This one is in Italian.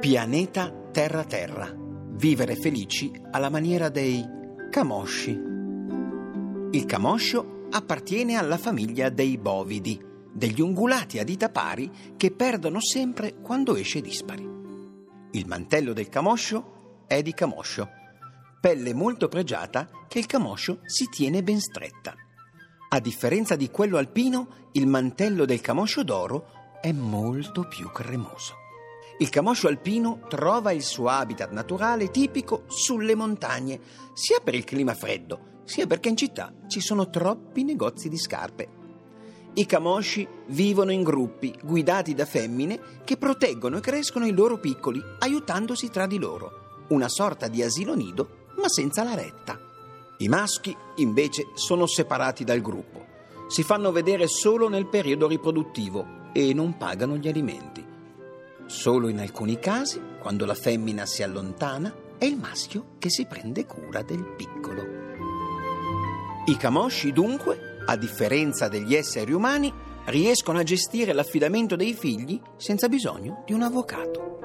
Pianeta Terra Terra. Vivere felici alla maniera dei camosci. Il camoscio appartiene alla famiglia dei bovidi, degli ungulati a dita pari che perdono sempre quando esce dispari. Il mantello del camoscio è di camoscio, pelle molto pregiata che il camoscio si tiene ben stretta. A differenza di quello alpino, il mantello del camoscio d'oro è molto più cremoso. Il camoscio alpino trova il suo habitat naturale tipico sulle montagne, sia per il clima freddo, sia perché in città ci sono troppi negozi di scarpe. I camosci vivono in gruppi guidati da femmine che proteggono e crescono i loro piccoli, aiutandosi tra di loro. Una sorta di asilo nido, ma senza la retta. I maschi, invece, sono separati dal gruppo. Si fanno vedere solo nel periodo riproduttivo e non pagano gli alimenti. Solo in alcuni casi, quando la femmina si allontana, è il maschio che si prende cura del piccolo. I camosci, dunque, a differenza degli esseri umani, riescono a gestire l'affidamento dei figli senza bisogno di un avvocato.